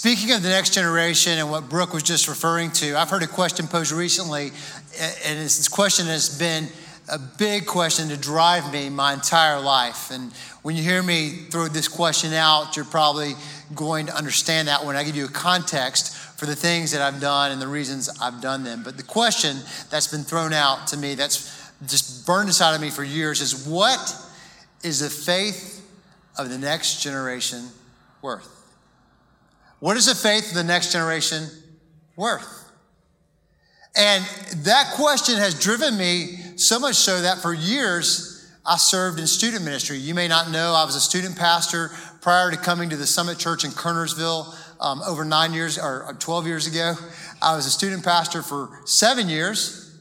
Speaking of the next generation and what Brooke was just referring to, I've heard a question posed recently, and this question has been a big question to drive me my entire life. And when you hear me throw this question out, you're probably going to understand that when I give you a context for the things that I've done and the reasons I've done them. But the question that's been thrown out to me, that's just burned inside of me for years, is what is the faith of the next generation worth? What is the faith of the next generation worth? And that question has driven me so much so that for years I served in student ministry. You may not know I was a student pastor prior to coming to the Summit Church in Kernersville um, over nine years or 12 years ago. I was a student pastor for seven years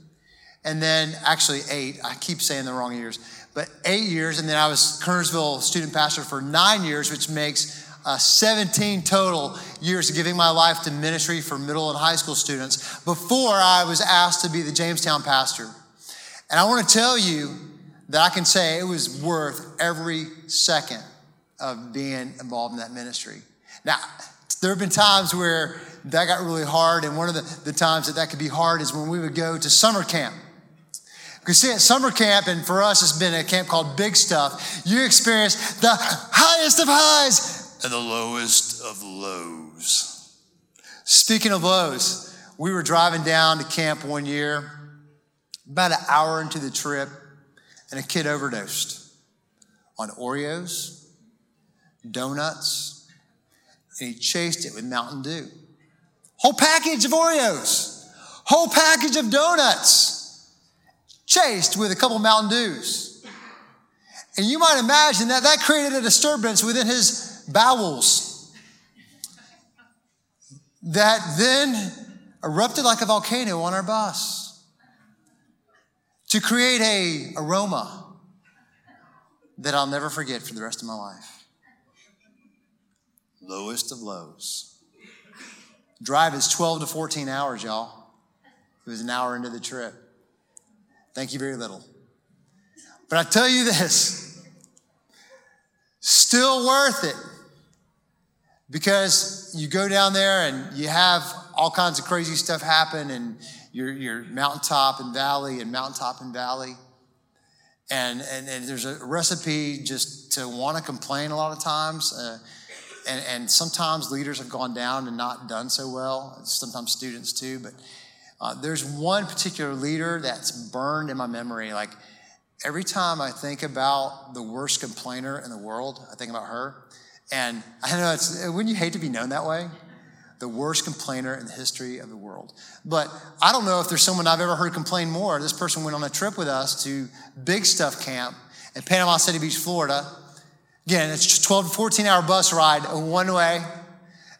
and then actually eight. I keep saying the wrong years, but eight years. And then I was Kernersville student pastor for nine years, which makes uh, 17 total years of giving my life to ministry for middle and high school students before I was asked to be the Jamestown pastor. And I want to tell you that I can say it was worth every second of being involved in that ministry. Now, there have been times where that got really hard, and one of the, the times that that could be hard is when we would go to summer camp. Because see, at summer camp, and for us, it's been a camp called Big Stuf, you experience the highest of highs and the lowest of lows. Speaking of lows, we were driving down to camp one year, about an hour into the trip, and a kid overdosed on Oreos, donuts, and he chased it with Mountain Dew. Whole package of Oreos, whole package of donuts, chased with a couple Mountain Dews. And you might imagine that that created a disturbance within his bowels that then erupted like a volcano on our bus to create a aroma that I'll never forget for the rest of my life. Lowest of lows. Drive is 12 to 14 hours, y'all. It was an hour into the trip. Thank you very little. But I tell you this, still worth it because you go down there and you have all kinds of crazy stuff happen and you're, you're mountaintop and valley and mountaintop and valley. And, and, and there's a recipe just to want to complain a lot of times uh, and, and sometimes leaders have gone down and not done so well sometimes students too but uh, there's one particular leader that's burned in my memory. Like every time i think about the worst complainer in the world i think about her and I know it's, wouldn't you hate to be known that way? The worst complainer in the history of the world. But I don't know if there's someone I've ever heard complain more. This person went on a trip with us to Big Stuf Camp in Panama City Beach, Florida. Again, it's just 12 to 14 hour bus ride one way.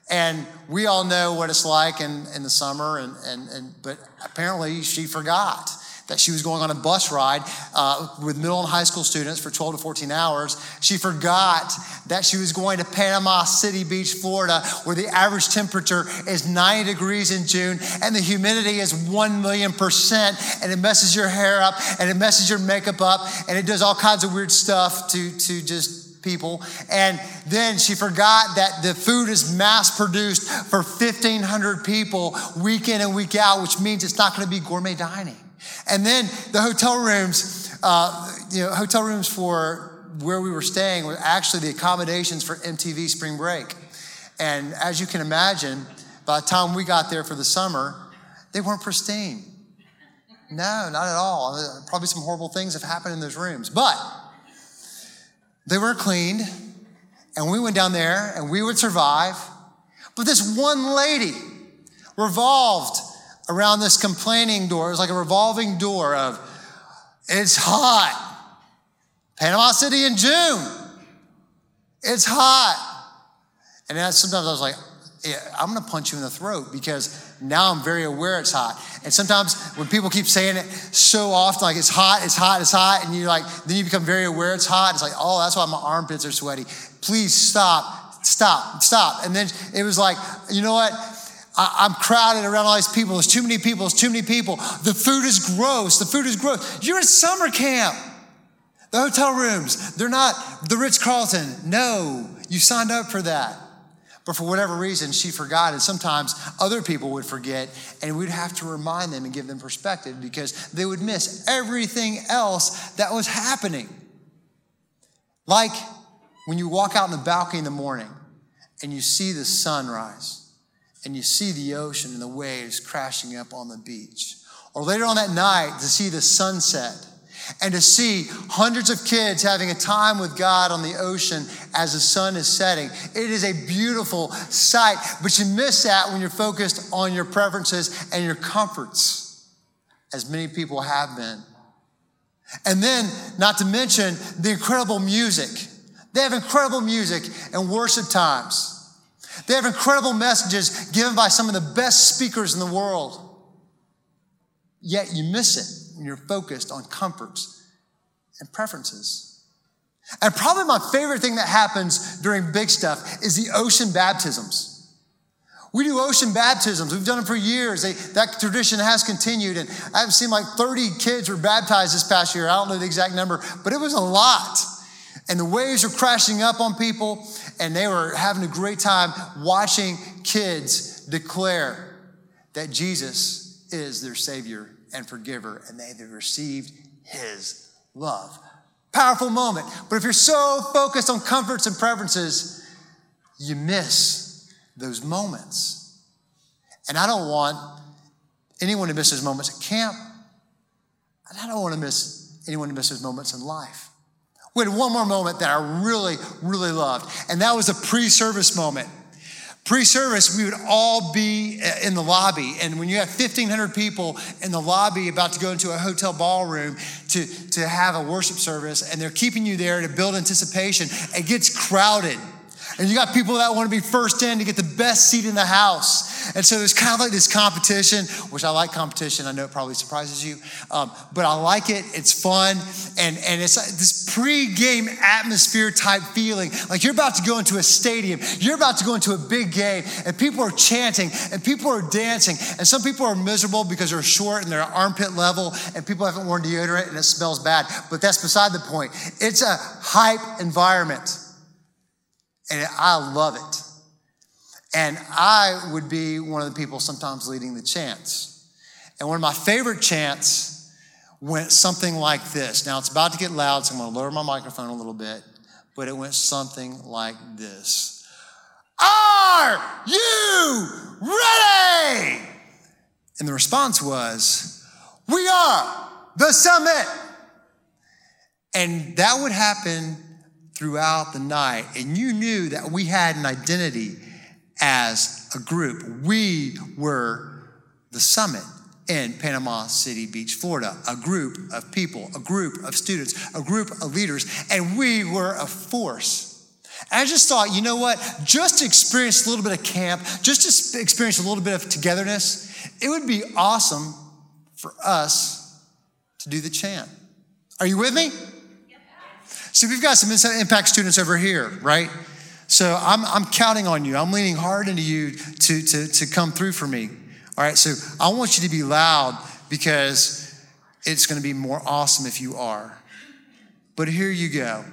And we all know what it's like in, in the summer, and, and, and, but apparently she forgot that she was going on a bus ride uh, with middle and high school students for 12 to 14 hours. She forgot that she was going to Panama City Beach, Florida, where the average temperature is 90 degrees in June and the humidity is 1 million percent, and it messes your hair up and it messes your makeup up and it does all kinds of weird stuff to, to just people. And then she forgot that the food is mass produced for 1,500 people week in and week out, which means it's not going to be gourmet dining. And then the hotel rooms, uh, you know, hotel rooms for where we were staying were actually the accommodations for MTV Spring Break. And as you can imagine, by the time we got there for the summer, they weren't pristine. No, not at all. Probably some horrible things have happened in those rooms. But they were cleaned, and we went down there and we would survive. But this one lady revolved around this complaining door. It was like a revolving door of, it's hot. Panama City in June. It's hot. And then sometimes I was like, yeah, I'm going to punch you in the throat because now I'm very aware it's hot. And sometimes when people keep saying it so often, like it's hot, it's hot, it's hot, and you're like, then you become very aware it's hot. It's like, oh, that's why my armpits are sweaty. Please stop, stop, stop. And then it was like, you know what? I, am crowded around all these people. There's too many people. There's too many people. The food is gross. The food is gross. You're at summer camp. The hotel rooms, they're not the Ritz Carlton. No, you signed up for that. But for whatever reason, she forgot. And sometimes other people would forget, and we'd have to remind them and give them perspective because they would miss everything else that was happening. Like when you walk out in the balcony in the morning and you see the sunrise and you see the ocean and the waves crashing up on the beach. Or later on that night to see the sunset and to see hundreds of kids having a time with God on the ocean as the sun is setting. It is a beautiful sight, but you miss that when you're focused on your preferences and your comforts, as many people have been. And then, not to mention the incredible music. They have incredible music and worship times. They have incredible messages given by some of the best speakers in the world. Yet you miss it when you're focused on comforts and preferences. And probably my favorite thing that happens during Big Stuf is the ocean baptisms. We do ocean baptisms. We've done them for years. They, that tradition has continued. And I've seen like 30 kids were baptized this past year. I don't know the exact number, but it was a lot. And the waves were crashing up on people, and they were having a great time watching kids declare that Jesus is their Savior and forgiver, and they received His love. Powerful moment. But if you're so focused on comforts and preferences, you miss those moments. And I don't want anyone to miss those moments at camp. And I don't want to miss anyone to miss those moments in life. We had one more moment that I really, really loved, and that was a pre service moment. Pre service, we would all be uh, in the lobby. And when you have 1,500 people in the lobby about to go into a hotel ballroom to, to have a worship service, and they're keeping you there to build anticipation, it gets crowded. And you got people that want to be first in to get the best seat in the house. And so there's kind of like this competition, which I like competition. I know it probably surprises you, um, but I like it. It's fun. And, and it's this pre-game atmosphere type feeling. Like you're about to go into a stadium. You're about to go into a big game and people are chanting and people are dancing. And some people are miserable because they're short and they're armpit level and people haven't worn deodorant and it smells bad. But that's beside the point. It's a hype environment. And I love it. And I would be one of the people sometimes leading the chants. And one of my favorite chants went something like this. Now it's about to get loud, so I'm going to lower my microphone a little bit, but it went something like this Are you ready? And the response was, We are the summit. And that would happen throughout the night, and you knew that we had an identity as a group. We were the summit in Panama City Beach, Florida, a group of people, a group of students, a group of leaders, and we were a force. I just thought, you know what? Just to experience a little bit of camp, just to experience a little bit of togetherness, it would be awesome for us to do the chant. Are you with me? See, we've got some impact students over here, right? So I'm, I'm counting on you. I'm leaning hard into you to, to, to come through for me. All right, so I want you to be loud because it's going to be more awesome if you are. But here you go.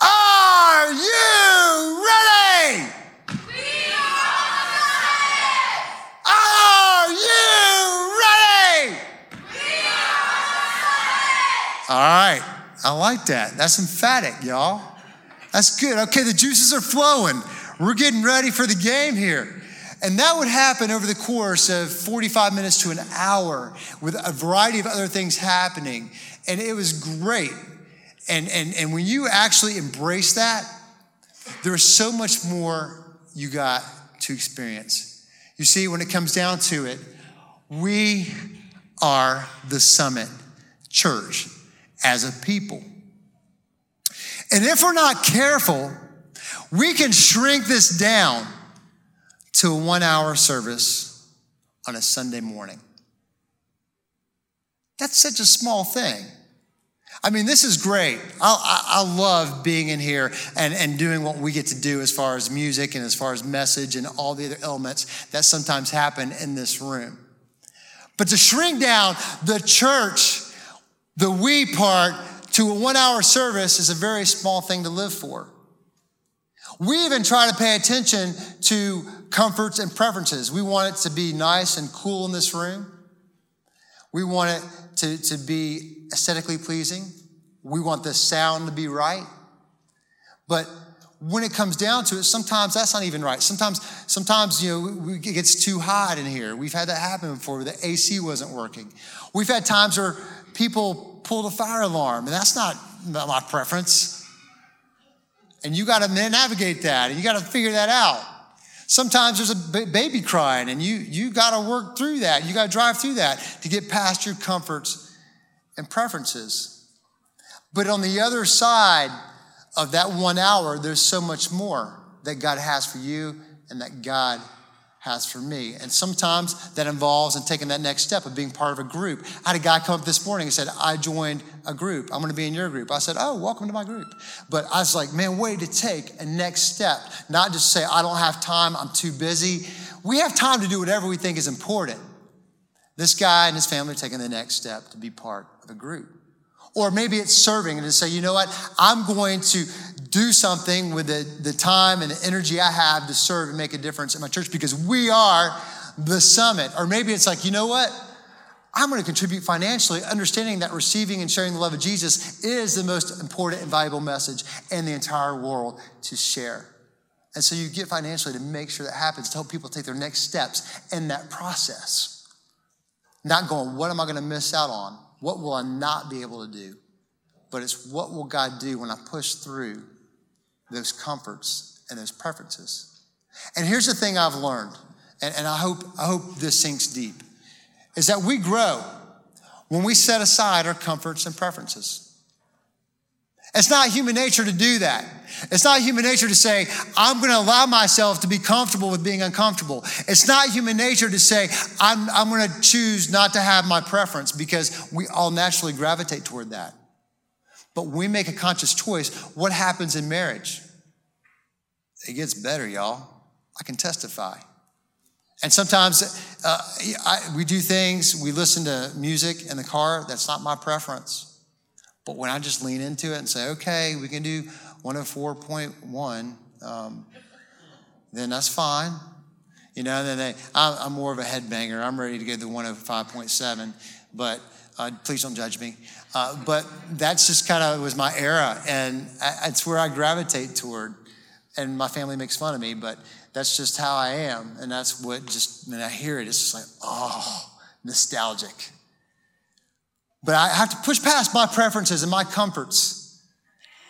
Are you ready? We are Are you ready? We are All right. I like that. That's emphatic, y'all. That's good. Okay, the juices are flowing. We're getting ready for the game here. And that would happen over the course of 45 minutes to an hour with a variety of other things happening. And it was great. And, and, and when you actually embrace that, there is so much more you got to experience. You see, when it comes down to it, we are the summit church as a people. And if we're not careful, we can shrink this down to a one hour service on a Sunday morning. That's such a small thing. I mean, this is great. I, I, I, love being in here and, and doing what we get to do as far as music and as far as message and all the other elements that sometimes happen in this room. But to shrink down the church the we part to a one hour service is a very small thing to live for. We even try to pay attention to comforts and preferences. We want it to be nice and cool in this room. We want it to, to be aesthetically pleasing. We want the sound to be right. But when it comes down to it, sometimes that's not even right. Sometimes, sometimes you know, it gets too hot in here. We've had that happen before. The AC wasn't working. We've had times where people pull the fire alarm, and that's not my preference. And you got to navigate that, and you got to figure that out. Sometimes there's a baby crying, and you you got to work through that. You got to drive through that to get past your comforts and preferences. But on the other side of that one hour, there's so much more that God has for you and that God has for me. And sometimes that involves in taking that next step of being part of a group. I had a guy come up this morning and said, I joined a group. I'm going to be in your group. I said, Oh, welcome to my group. But I was like, man, way to take a next step, not just say, I don't have time, I'm too busy. We have time to do whatever we think is important. This guy and his family are taking the next step to be part of a group. Or maybe it's serving and to say, you know what, I'm going to do something with the, the time and the energy I have to serve and make a difference in my church because we are the summit. Or maybe it's like, you know what, I'm going to contribute financially, understanding that receiving and sharing the love of Jesus is the most important and valuable message in the entire world to share. And so you get financially to make sure that happens, to help people take their next steps in that process. Not going, what am I going to miss out on? What will I not be able to do? But it's what will God do when I push through those comforts and those preferences. And here's the thing I've learned, and, and I, hope, I hope this sinks deep, is that we grow when we set aside our comforts and preferences. It's not human nature to do that. It's not human nature to say, I'm going to allow myself to be comfortable with being uncomfortable. It's not human nature to say, I'm, I'm going to choose not to have my preference because we all naturally gravitate toward that. But we make a conscious choice, what happens in marriage? It gets better, y'all. I can testify. And sometimes uh, I, we do things, we listen to music in the car, that's not my preference. But when I just lean into it and say, okay, we can do 104.1, um, then that's fine. You know, then they, I'm, I'm more of a headbanger. I'm ready to go to 105.7, but uh, please don't judge me. Uh, but that's just kind of was my era, and it's where I gravitate toward. And my family makes fun of me, but that's just how I am, and that's what just when I hear it, it's just like oh, nostalgic. But I have to push past my preferences and my comforts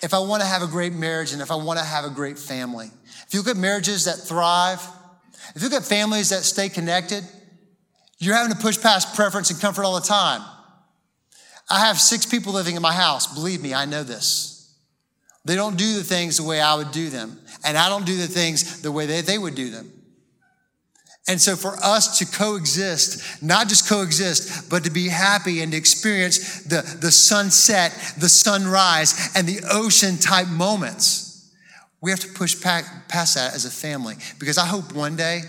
if I want to have a great marriage and if I want to have a great family. If you look at marriages that thrive, if you look at families that stay connected, you're having to push past preference and comfort all the time. I have six people living in my house. Believe me, I know this. They don't do the things the way I would do them, and I don't do the things the way they, they would do them. And so for us to coexist, not just coexist, but to be happy and to experience the, the sunset, the sunrise, and the ocean type moments, we have to push past that as a family. Because I hope one day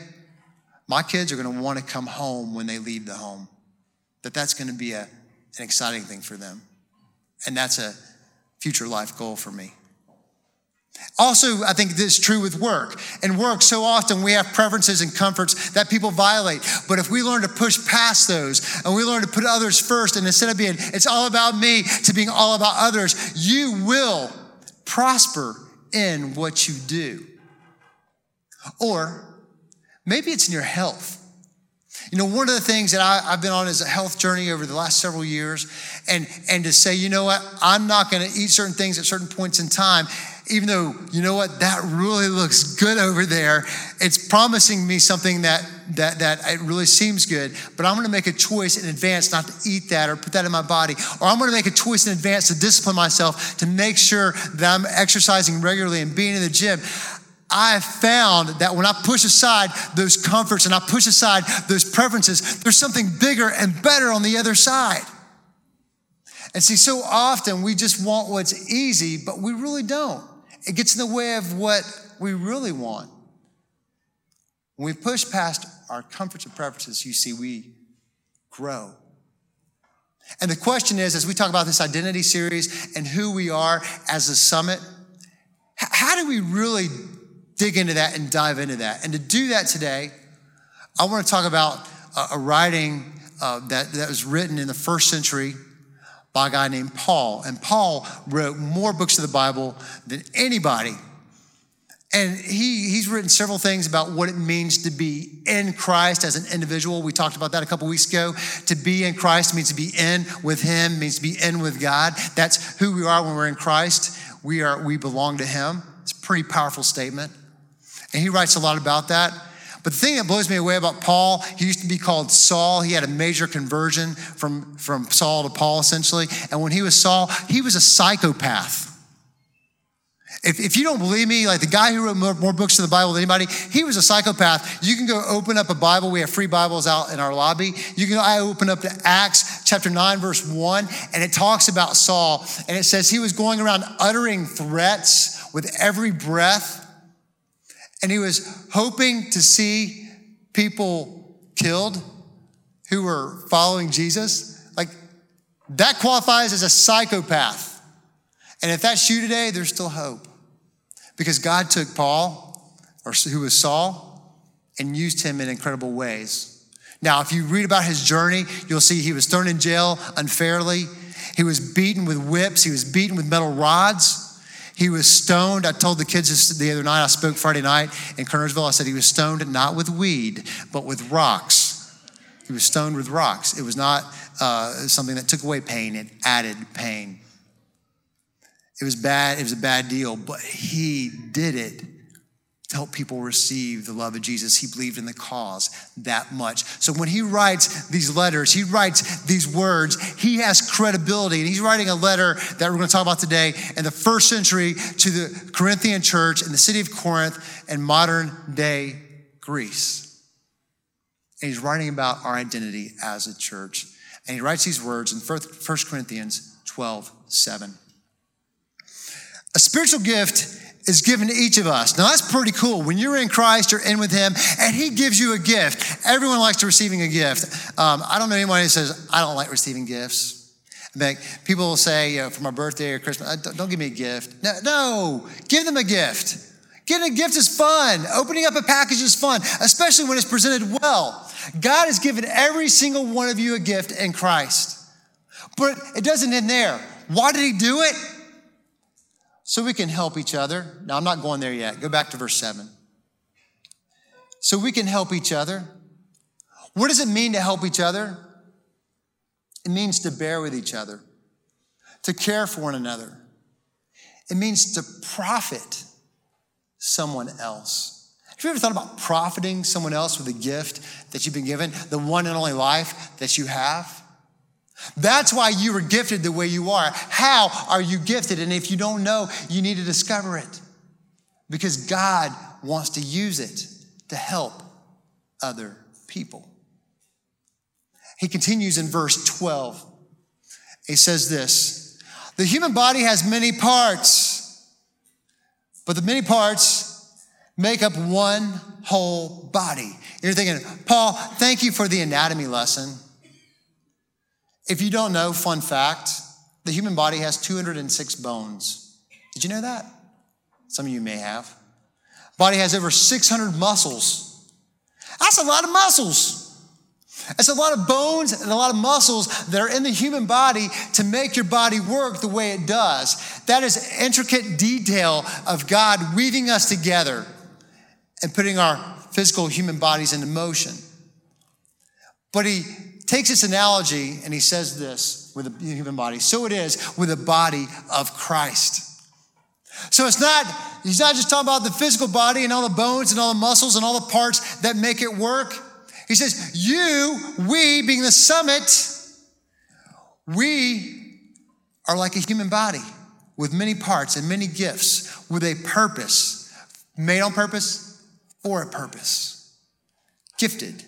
my kids are going to want to come home when they leave the home. That that's going to be a, an exciting thing for them. And that's a future life goal for me. Also, I think this is true with work. In work, so often we have preferences and comforts that people violate. But if we learn to push past those and we learn to put others first, and instead of being, it's all about me, to being all about others, you will prosper in what you do. Or maybe it's in your health. You know, one of the things that I, have been on is a health journey over the last several years, and, and to say, you know what, I'm not going to eat certain things at certain points in time even though, you know what, that really looks good over there, it's promising me something that, that, that it really seems good, but I'm gonna make a choice in advance not to eat that or put that in my body. Or I'm gonna make a choice in advance to discipline myself to make sure that I'm exercising regularly and being in the gym. I found that when I push aside those comforts and I push aside those preferences, there's something bigger and better on the other side. And see, so often we just want what's easy, but we really don't. It gets in the way of what we really want. When we push past our comforts and preferences, you see, we grow. And the question is, as we talk about this identity series and who we are as a summit, how do we really dig into that and dive into that. And to do that today, I want to talk about a, a writing uh, that, that was written in the first century by a guy named Paul. And Paul wrote more books of the Bible than anybody. And he, he's written several things about what it means to be in Christ as an individual. We talked about that a couple weeks ago. To be in Christ means to be in with Him, means to be in with God. That's who we are when we're in Christ. We are we belong to Him. It's a pretty powerful statement. And he writes a lot about that. But the thing that blows me away about Paul, he used to be called Saul. He had a major conversion from, from Saul to Paul, essentially. And when he was Saul, he was a psychopath. If, if you don't believe me, like the guy who wrote more, more, books of the Bible than anybody, he was a psychopath. You can go open up a Bible. We have free Bibles out in our lobby. You can I open up to Acts chapter 9, verse 1, and it talks about Saul. And it says he was going around uttering threats with every breath. And he was hoping to see people killed who were following Jesus. Like that qualifies as a psychopath. And if that's you today, there's still hope. Because God took Paul, or who was Saul, and used him in incredible ways. Now, if you read about his journey, you'll see he was thrown in jail unfairly. He was beaten with whips. He was beaten with metal rods. He was stoned. I told the kids this the other night. I spoke Friday night in Kernersville. I said he was stoned not with weed, but with rocks. He was stoned with rocks. It was not uh, something that took away pain, it added pain. It was bad, it was a bad deal, but he did it to help people receive the love of Jesus. He believed in the cause that much. So when he writes these letters, he writes these words, he has credibility. And he's writing a letter that we're going to talk about today in the first century to the Corinthian church in the city of Corinth and modern day Greece. And he's writing about our identity as a church. And he writes these words in 1 Corinthians 12, 7. A spiritual gift is given to each of us. Now that's pretty cool. When you're in Christ, you're in with Him, and He gives you a gift. Everyone likes to receiving a gift. Um, I don't know anybody who says, I don't like receiving gifts. Like people will say, you know, for my birthday or Christmas, don't, don't give me a gift. No, no, give them a gift. Getting a gift is fun. Opening up a package is fun, especially when it's presented well. God has given every single one of you a gift in Christ. But it doesn't end there. Why did He do it? So we can help each other. Now, I'm not going there yet. Go back to verse 7. So we can help each other. What does it mean to help each other? It means to bear with each other, to care for one another. It means to profit someone else. Have you ever thought about profiting someone else with a gift that you've been given, the one and only life that you have? That's why you were gifted the way you are. How are you gifted? And if you don't know, you need to discover it because God wants to use it to help other people. He continues in verse 12. He says this The human body has many parts, but the many parts make up one whole body. You're thinking, Paul, thank you for the anatomy lesson. If you don't know, fun fact the human body has 206 bones. Did you know that? Some of you may have. Body has over 600 muscles. That's a lot of muscles. It's a lot of bones and a lot of muscles that are in the human body to make your body work the way it does. That is intricate detail of God weaving us together and putting our physical human bodies into motion. But he takes this analogy and he says this with a human body. So it is with the body of Christ. So it's not, he's not just talking about the physical body and all the bones and all the muscles and all the parts that make it work. He says, You, we, being the summit, we are like a human body with many parts and many gifts with a purpose, made on purpose for a purpose, gifted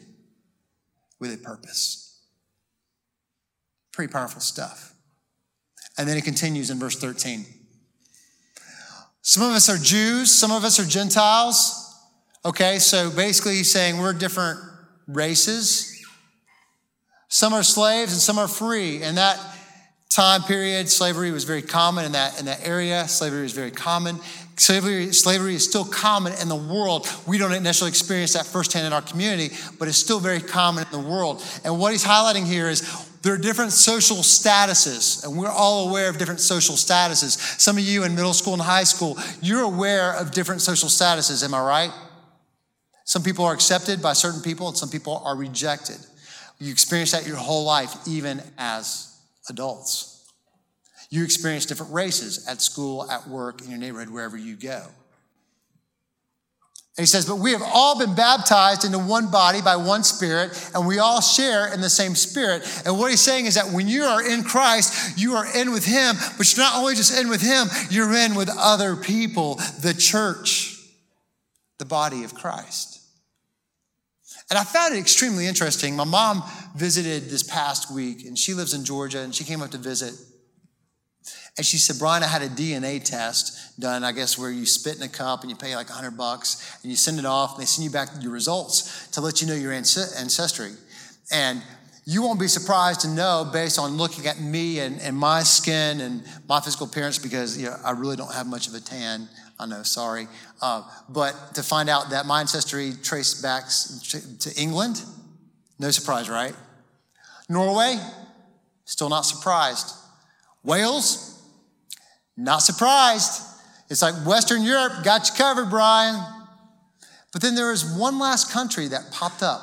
with a purpose. Pretty powerful stuff. And then it continues in verse 13. Some of us are Jews, some of us are Gentiles. Okay, so basically he's saying we're different races. Some are slaves and some are free. And that time period, slavery was very common in that, in that area. Slavery was very common. Slavery, slavery is still common in the world. We don't necessarily experience that firsthand in our community, but it's still very common in the world. And what he's highlighting here is there are different social statuses, and we're all aware of different social statuses. Some of you in middle school and high school, you're aware of different social statuses, am I right? Some people are accepted by certain people, and some people are rejected. You experience that your whole life, even as adults. You experience different races at school, at work, in your neighborhood, wherever you go. And he says, But we have all been baptized into one body by one spirit, and we all share in the same spirit. And what he's saying is that when you are in Christ, you are in with him, but you're not only just in with him, you're in with other people, the church, the body of Christ. And I found it extremely interesting. My mom visited this past week, and she lives in Georgia, and she came up to visit. And she said, Brian, I had a DNA test done, I guess, where you spit in a cup and you pay like 100 bucks and you send it off and they send you back your results to let you know your ancestry. And you won't be surprised to know based on looking at me and, and my skin and my physical appearance because you know, I really don't have much of a tan. I know, sorry. Uh, but to find out that my ancestry traced back to England, no surprise, right? Norway, still not surprised. Wales, not surprised. It's like Western Europe got you covered, Brian. But then there was one last country that popped up.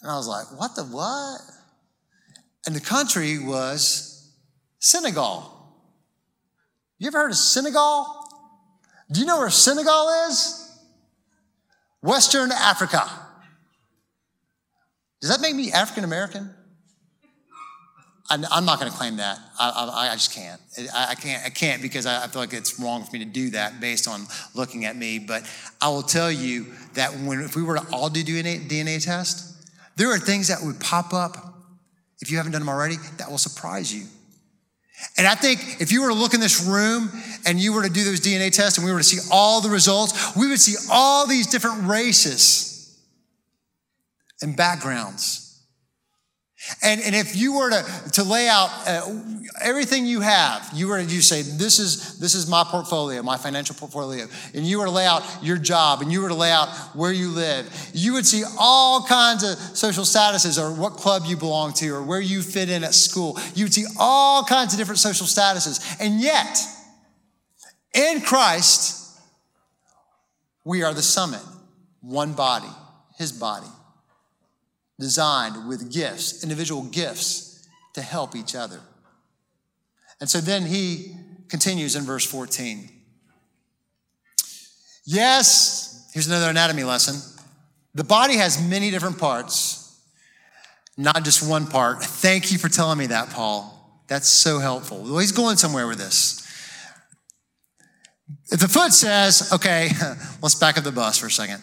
And I was like, what the what? And the country was Senegal. You ever heard of Senegal? Do you know where Senegal is? Western Africa. Does that make me African American? I'm not going to claim that. I, I, I just can't. I, can't. I can't because I, feel like it's wrong for me to do that based on looking at me. But I will tell you that when if we were to all do DNA, DNA test, there are things that would pop up if you haven't done them already that will surprise you. And I think if you were to look in this room and you were to do those DNA tests and we were to see all the results, we would see all these different races and backgrounds and, and if you were to, to lay out uh, everything you have, you were you say, this is, this is my portfolio, my financial portfolio, and you were to lay out your job and you were to lay out where you live, you would see all kinds of social statuses or what club you belong to or where you fit in at school. You would see all kinds of different social statuses. And yet, in Christ, we are the summit, one body, his body designed with gifts, individual gifts to help each other. And so then he continues in verse 14. Yes, here's another anatomy lesson. The body has many different parts, not just one part. Thank you for telling me that, Paul. That's so helpful. Well, he's going somewhere with this. If the foot says, okay, let's back up the bus for a second.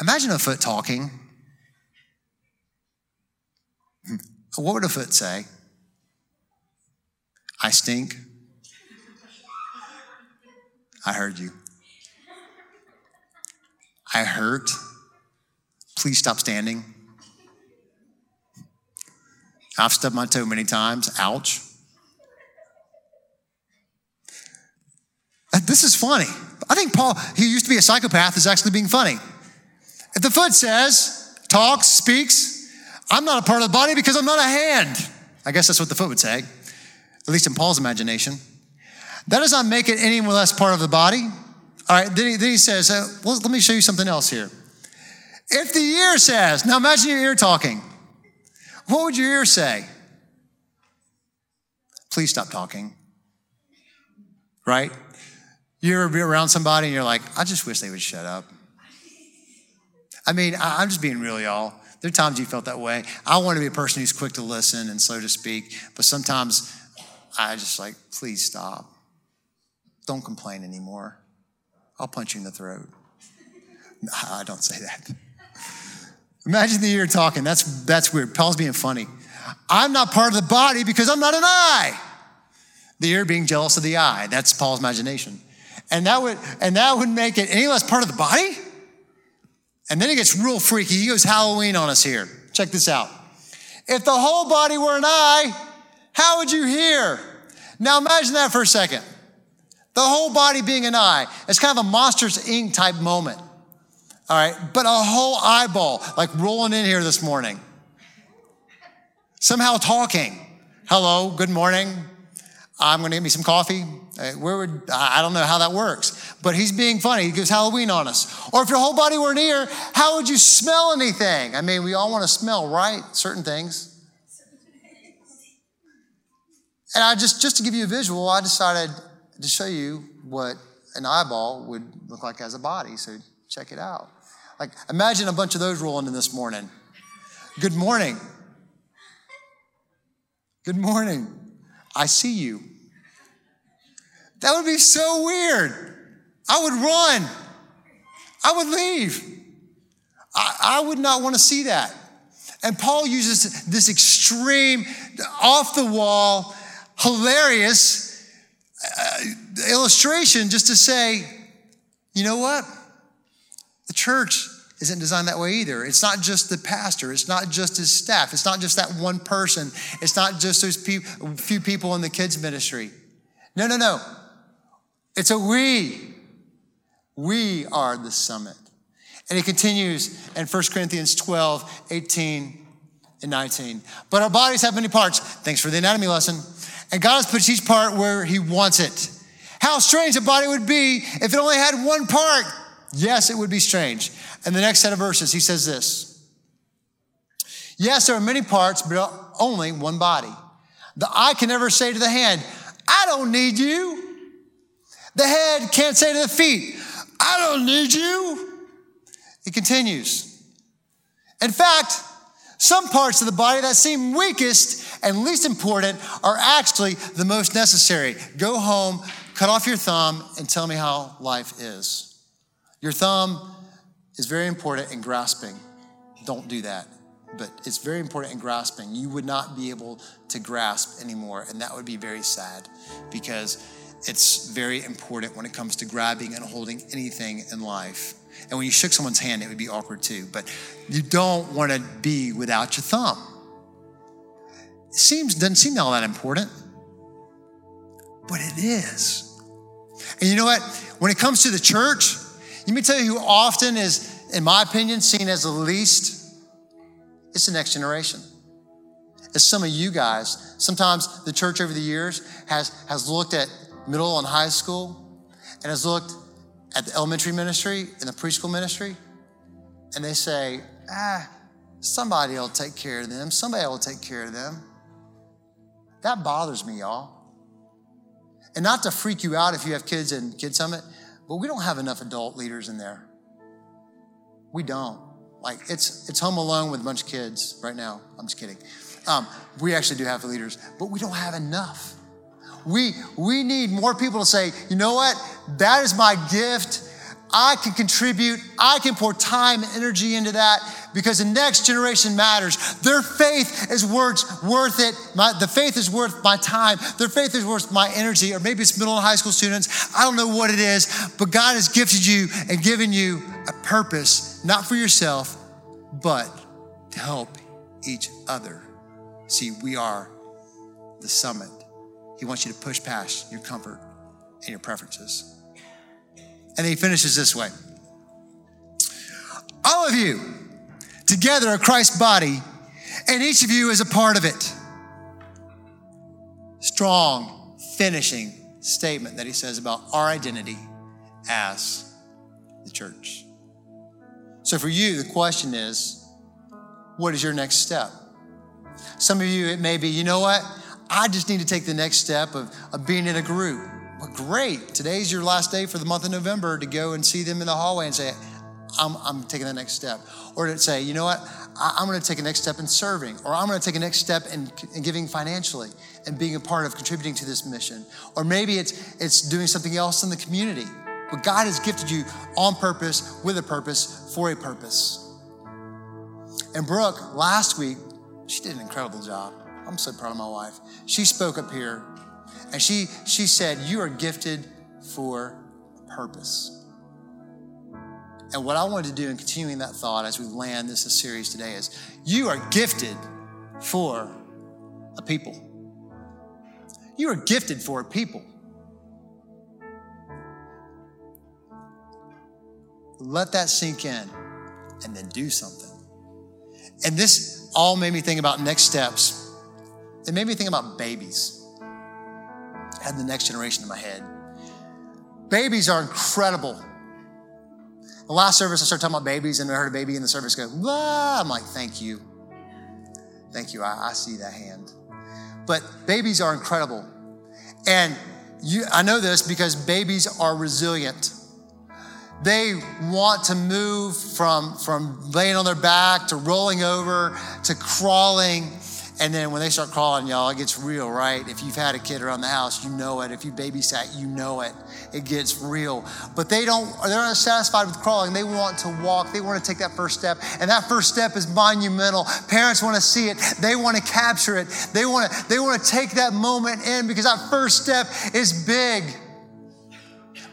Imagine a foot talking. What would a foot say? I stink. I heard you. I hurt. Please stop standing. I've stubbed my toe many times. Ouch. This is funny. I think Paul, he used to be a psychopath, is actually being funny. If the foot says, talks, speaks, I'm not a part of the body because I'm not a hand. I guess that's what the foot would say, at least in Paul's imagination. That does not make it any less part of the body. All right, then he, then he says, uh, well, let me show you something else here. If the ear says, now imagine your ear talking, what would your ear say? Please stop talking. Right? You ever be around somebody and you're like, I just wish they would shut up. I mean, I'm just being real, y'all. There are times you felt that way. I want to be a person who's quick to listen and slow to speak, but sometimes I just like, please stop. Don't complain anymore. I'll punch you in the throat. No, I don't say that. Imagine the ear talking. That's, that's weird. Paul's being funny. I'm not part of the body because I'm not an eye. The ear being jealous of the eye. That's Paul's imagination. And that would, and that would make it any less part of the body? And then it gets real freaky. He goes Halloween on us here. Check this out. If the whole body were an eye, How would you hear? Now imagine that for a second. The whole body being an eye. It's kind of a Monsters Inc. type moment. All right, but a whole eyeball like rolling in here this morning. Somehow talking. Hello, good morning. I'm going to get me some coffee. Uh, where would I don't know how that works, but he's being funny. He gives Halloween on us. Or if your whole body were near, how would you smell anything? I mean, we all want to smell, right? Certain things. And I just just to give you a visual, I decided to show you what an eyeball would look like as a body. So check it out. Like imagine a bunch of those rolling in this morning. Good morning. Good morning. I see you. That would be so weird. I would run. I would leave. I, I would not want to see that. And Paul uses this extreme, off the wall, hilarious uh, illustration just to say, you know what? The church isn't designed that way either. It's not just the pastor, it's not just his staff, it's not just that one person, it's not just those pe- few people in the kids' ministry. No, no, no. It's a we. We are the summit. And he continues in 1 Corinthians 12, 18, and 19. But our bodies have many parts. Thanks for the anatomy lesson. And God has put each part where he wants it. How strange a body would be if it only had one part. Yes, it would be strange. And the next set of verses, he says this Yes, there are many parts, but only one body. The eye can never say to the hand, I don't need you. The head can't say to the feet, I don't need you. It continues. In fact, some parts of the body that seem weakest and least important are actually the most necessary. Go home, cut off your thumb, and tell me how life is. Your thumb is very important in grasping. Don't do that. But it's very important in grasping. You would not be able to grasp anymore, and that would be very sad because it's very important when it comes to grabbing and holding anything in life. And when you shook someone's hand, it would be awkward too. But you don't want to be without your thumb. It seems doesn't seem all that important, but it is. And you know what? When it comes to the church, let me tell you who often is, in my opinion, seen as the least. It's the next generation. As some of you guys. Sometimes the church over the years has, has looked at middle and high school and has looked at the elementary ministry and the preschool ministry, and they say, ah, somebody will take care of them. Somebody will take care of them. That bothers me, y'all. And not to freak you out if you have kids in Kid Summit, but we don't have enough adult leaders in there. We don't. Like it's it's home alone with a bunch of kids right now. I'm just kidding. Um, we actually do have leaders, but we don't have enough. We, we need more people to say, you know what? That is my gift. I can contribute. I can pour time and energy into that because the next generation matters. Their faith is worth, worth it. My, the faith is worth my time. Their faith is worth my energy. Or maybe it's middle and high school students. I don't know what it is, but God has gifted you and given you a purpose, not for yourself, but to help each other. See, we are the summit. He wants you to push past your comfort and your preferences. And he finishes this way All of you together are Christ's body, and each of you is a part of it. Strong, finishing statement that he says about our identity as the church. So, for you, the question is what is your next step? Some of you, it may be, you know what? I just need to take the next step of, of being in a group. Well, great. Today's your last day for the month of November to go and see them in the hallway and say, I'm, I'm taking the next step. Or to say, you know what, I, am going to take a next step in serving, or I'm going to take a next step in, in giving financially and being a part of contributing to this mission. Or maybe it's, it's doing something else in the community. But God has gifted you on purpose, with a purpose, for a purpose. And Brooke, last week, she did an incredible job. I'm so proud of my wife. She spoke up here and she, she said, You are gifted for a purpose. And what I wanted to do in continuing that thought as we land this series today is you are gifted for a people. You are gifted for a people. Let that sink in and then do something. And this all made me think about next steps. It made me think about babies. I had the next generation in my head. Babies are incredible. The last service, I started talking about babies, and I heard a baby in the service go, Wah! I'm like, thank you. Thank you. I, I see that hand. But babies are incredible. And you, I know this because babies are resilient. They want to move from, from laying on their back to rolling over to crawling. And then when they start crawling, y'all, it gets real, right? If you've had a kid around the house, you know it. If you babysat, you know it. It gets real. But they don't, they're not satisfied with crawling. They want to walk. They want to take that first step. And that first step is monumental. Parents want to see it. They want to capture it. They want to, they want to take that moment in because that first step is big.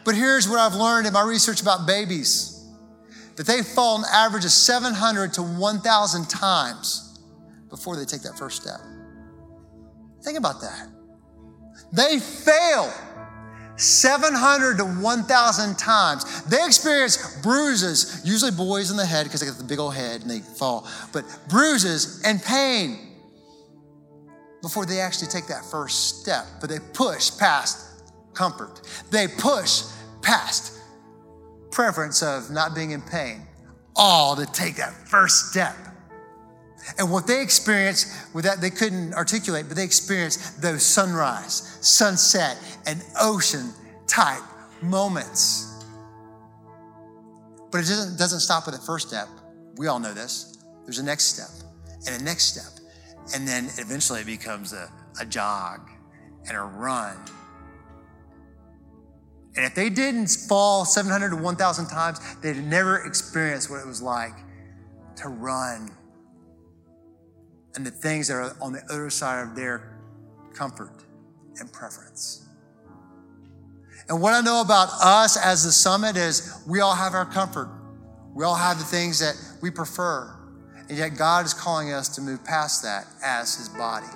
But here's what I've learned in my research about babies that they fall an average of 700 to 1,000 times before they take that first step. Think about that. They fail 700 to 1,000 times. They experience bruises, usually boys in the head because they got the big old head and they fall, but bruises and pain before they actually take that first step. But they push past comfort. They push past preference of not being in pain, all to take that first step. And what they experienced with that, they couldn't articulate, but they experienced those sunrise, sunset, and ocean type moments. But it doesn't, doesn't stop with the first step. We all know this. There's a next step, and a next step. And then eventually it becomes a, a jog and a run and if they didn't fall 700 to 1,000 times, they'd never experienced what it was like to run and the things that are on the other side of their comfort and preference. And what I know about us as the summit is we all have our comfort. We all have the things that we prefer. And yet God is calling us to move past that as his body.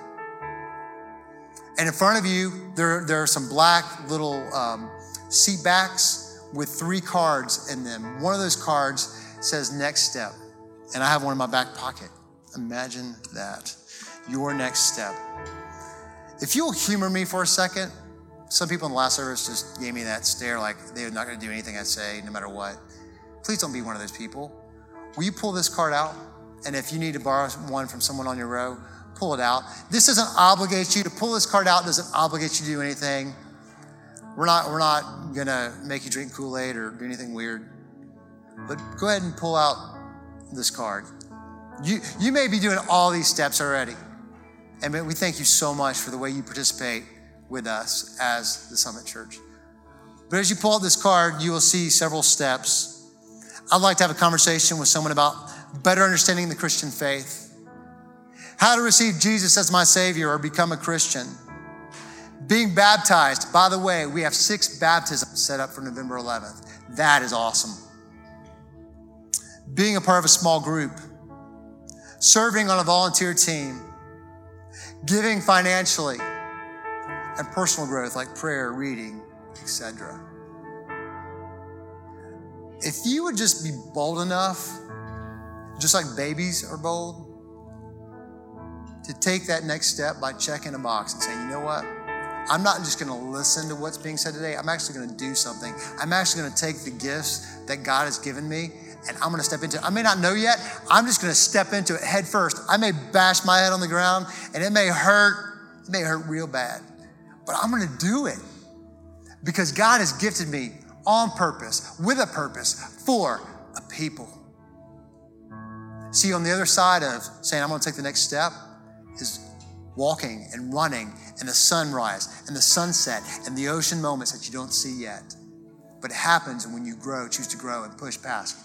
And in front of you, there, there are some black little um, seat backs with three cards in them. One of those cards says next step, and I have one in my back pocket. Imagine that. Your next step. If you'll humor me for a second, some people in the last service just gave me that stare like they're not going to do anything I say, no matter what. Please don't be one of those people. Will you pull this card out? And if you need to borrow one from someone on your row, pull it out. This doesn't obligate you to pull this card out, doesn't obligate you to do anything. We're not, we're not gonna make you drink Kool-Aid or do anything weird. But go ahead and pull out this card. You, you may be doing all these steps already. And we thank you so much for the way you participate with us as the Summit Church. But as you pull out this card, you will see several steps. I'd like to have a conversation with someone about better understanding the Christian faith, how to receive Jesus as my Savior or become a Christian being baptized, by the way, we have six baptisms set up for November 11th. That is awesome. Being a part of a small group, serving on a volunteer team, giving financially, and personal growth like prayer, reading, etc. If you would just be bold enough, just like babies are bold, to take that next step by checking a box and saying, you know what? I'm not just going to listen to what's being said today. I'm actually going to do something. I'm actually going to take the gifts that God has given me and I'm to step into it. I may not know yet. I'm just to step into it head first. I may bash my head on the ground and it may hurt. It may hurt real bad, but I'm to do it because God has gifted me on purpose, with a purpose, for a people. See, on the other side of saying, I'm to take the next step is walking and running and the sunrise and the sunset and the ocean moments that you don't see yet. But it happens when you grow, choose to grow, and push past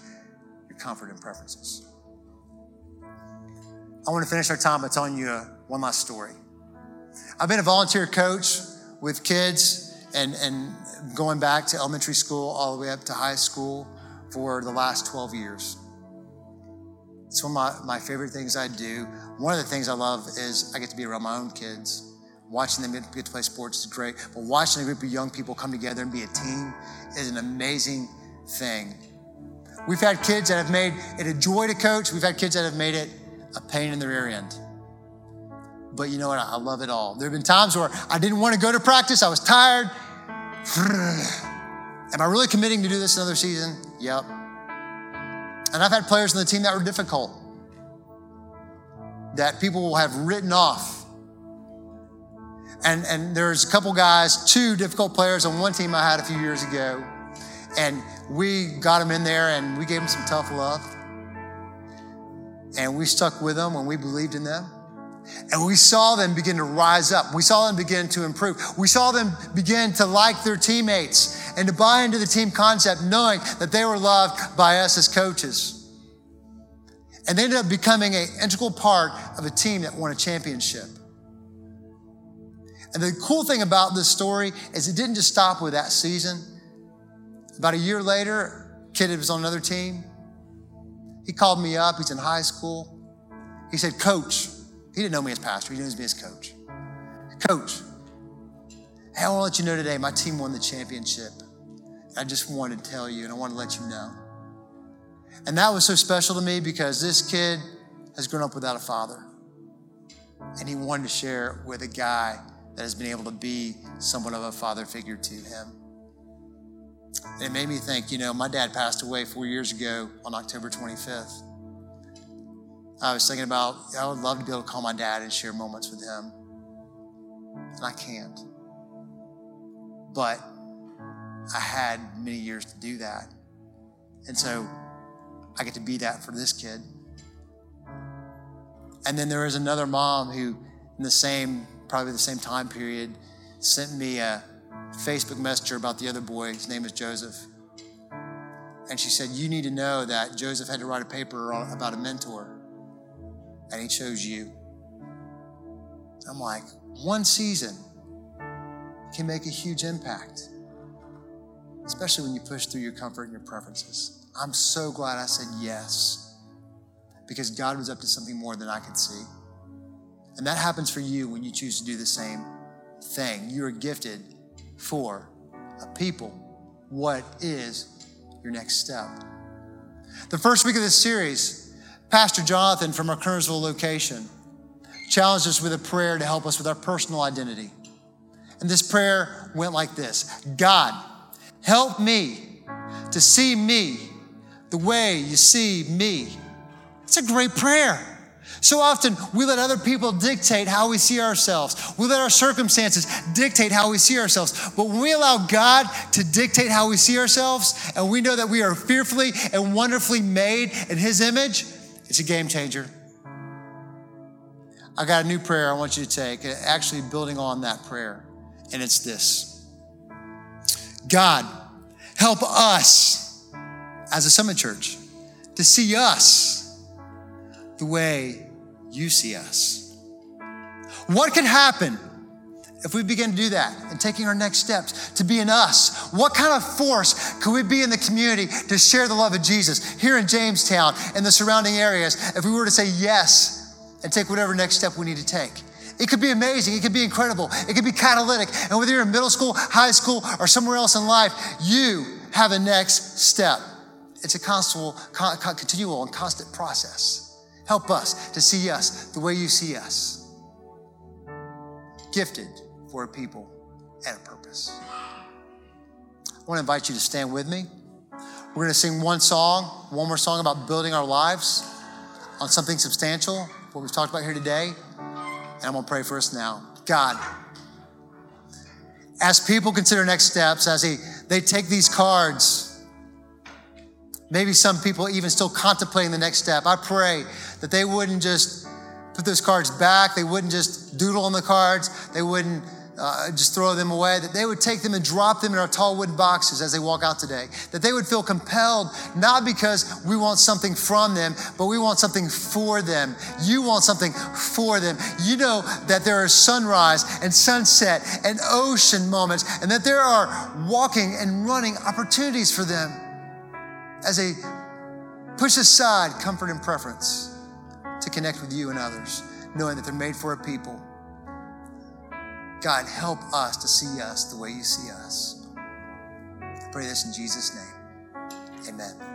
your comfort and preferences. I want to finish our time by telling you uh, one last story. I've been a volunteer coach with kids and, and going back to elementary school all the way up to high school for the last 12 years. It's one of my, my favorite things I do. One of the things I love is I get to be around my own kids Watching them get to play sports is great, but watching a group of young people come together and be a team is an amazing thing. We've had kids that have made it a joy to coach. We've had kids that have made it a pain in the rear end. But you know what? I love it all. There have been times where I didn't want to go to practice. I was tired. Am I really committing to do this another season? Yep. And I've had players on the team that were difficult, that people will have written off. And, and there's a couple guys, two difficult players on one team I had a few years ago. And we got them in there and we gave them some tough love. And we stuck with them when we believed in them. And we saw them begin to rise up. We saw them begin to improve. We saw them begin to like their teammates and to buy into the team concept, knowing that they were loved by us as coaches. And they ended up becoming an integral part of a team that won a championship. And the cool thing about this story is it didn't just stop with that season. About a year later, kid was on another team. He called me up. He's in high school. He said, Coach, he didn't know me as pastor, he knew me as coach. Coach, hey, I want to let you know today my team won the championship. I just wanted to tell you and I want to let you know. And that was so special to me because this kid has grown up without a father. And he wanted to share with a guy that has been able to be somewhat of a father figure to him. It made me think, you know, my dad passed away four years ago on October 25th. I was thinking about, I would love to be able to call my dad and share moments with him. And I can't. But I had many years to do that. And so I get to be that for this kid. And then there is another mom who, in the same, probably the same time period, sent me a Facebook messenger about the other boy. His name is Joseph. And she said, You need to know that Joseph had to write a paper about a mentor and he chose you. I'm like, one season can make a huge impact, especially when you push through your comfort and your preferences. I'm so glad I said yes because God was up to something more than I could see. And that happens for you when you choose to do the same thing. You are gifted for a people. What is your next step? The first week of this series, Pastor Jonathan from our Kernersville location challenged us with a prayer to help us with our personal identity. And this prayer went like this God, help me to see me the way you see me. It's a great prayer. So often we let other people dictate how we see ourselves. We let our circumstances dictate how we see ourselves. But when we allow God to dictate how we see ourselves, and we know that we are fearfully and wonderfully made in His image, it's a game changer. I got a new prayer I want you to take, actually building on that prayer, and it's this God, help us as a summit church to see us the way you see us. What could happen if we begin to do that and taking our next steps to be in us, what kind of force could we be in the community to share the love of Jesus here in Jamestown and the surrounding areas if we were to say yes and take whatever next step we need to take? It could be amazing. It could be incredible. It could be catalytic. And whether you're in middle school, high school, or somewhere else in life, you have a next step. It's a constant, continual and constant process. Help us to see us the way you see us. Gifted for a people and a purpose. I want to invite you to stand with me. We're going to sing one song, one more song about building our lives on something substantial, what we've talked about here today. And I'm going to pray for us now. God, as people consider next steps, as they, they take these cards, maybe some people even still contemplating the next step, I pray that they wouldn't just put those cards back, they wouldn't just doodle on the cards, they wouldn't uh, just throw them away, that they would take them and drop them in our tall wooden boxes as they walk out today. That they would feel compelled, not because we want something from them, but we want something for them. You want something for them. You know that there are sunrise and sunset and ocean moments, and that there are walking and running opportunities for them as they push aside comfort and preference to connect with you and others, knowing that they're made for a people God, help us to see us the way you see us. I pray this in Jesus' name. Amen.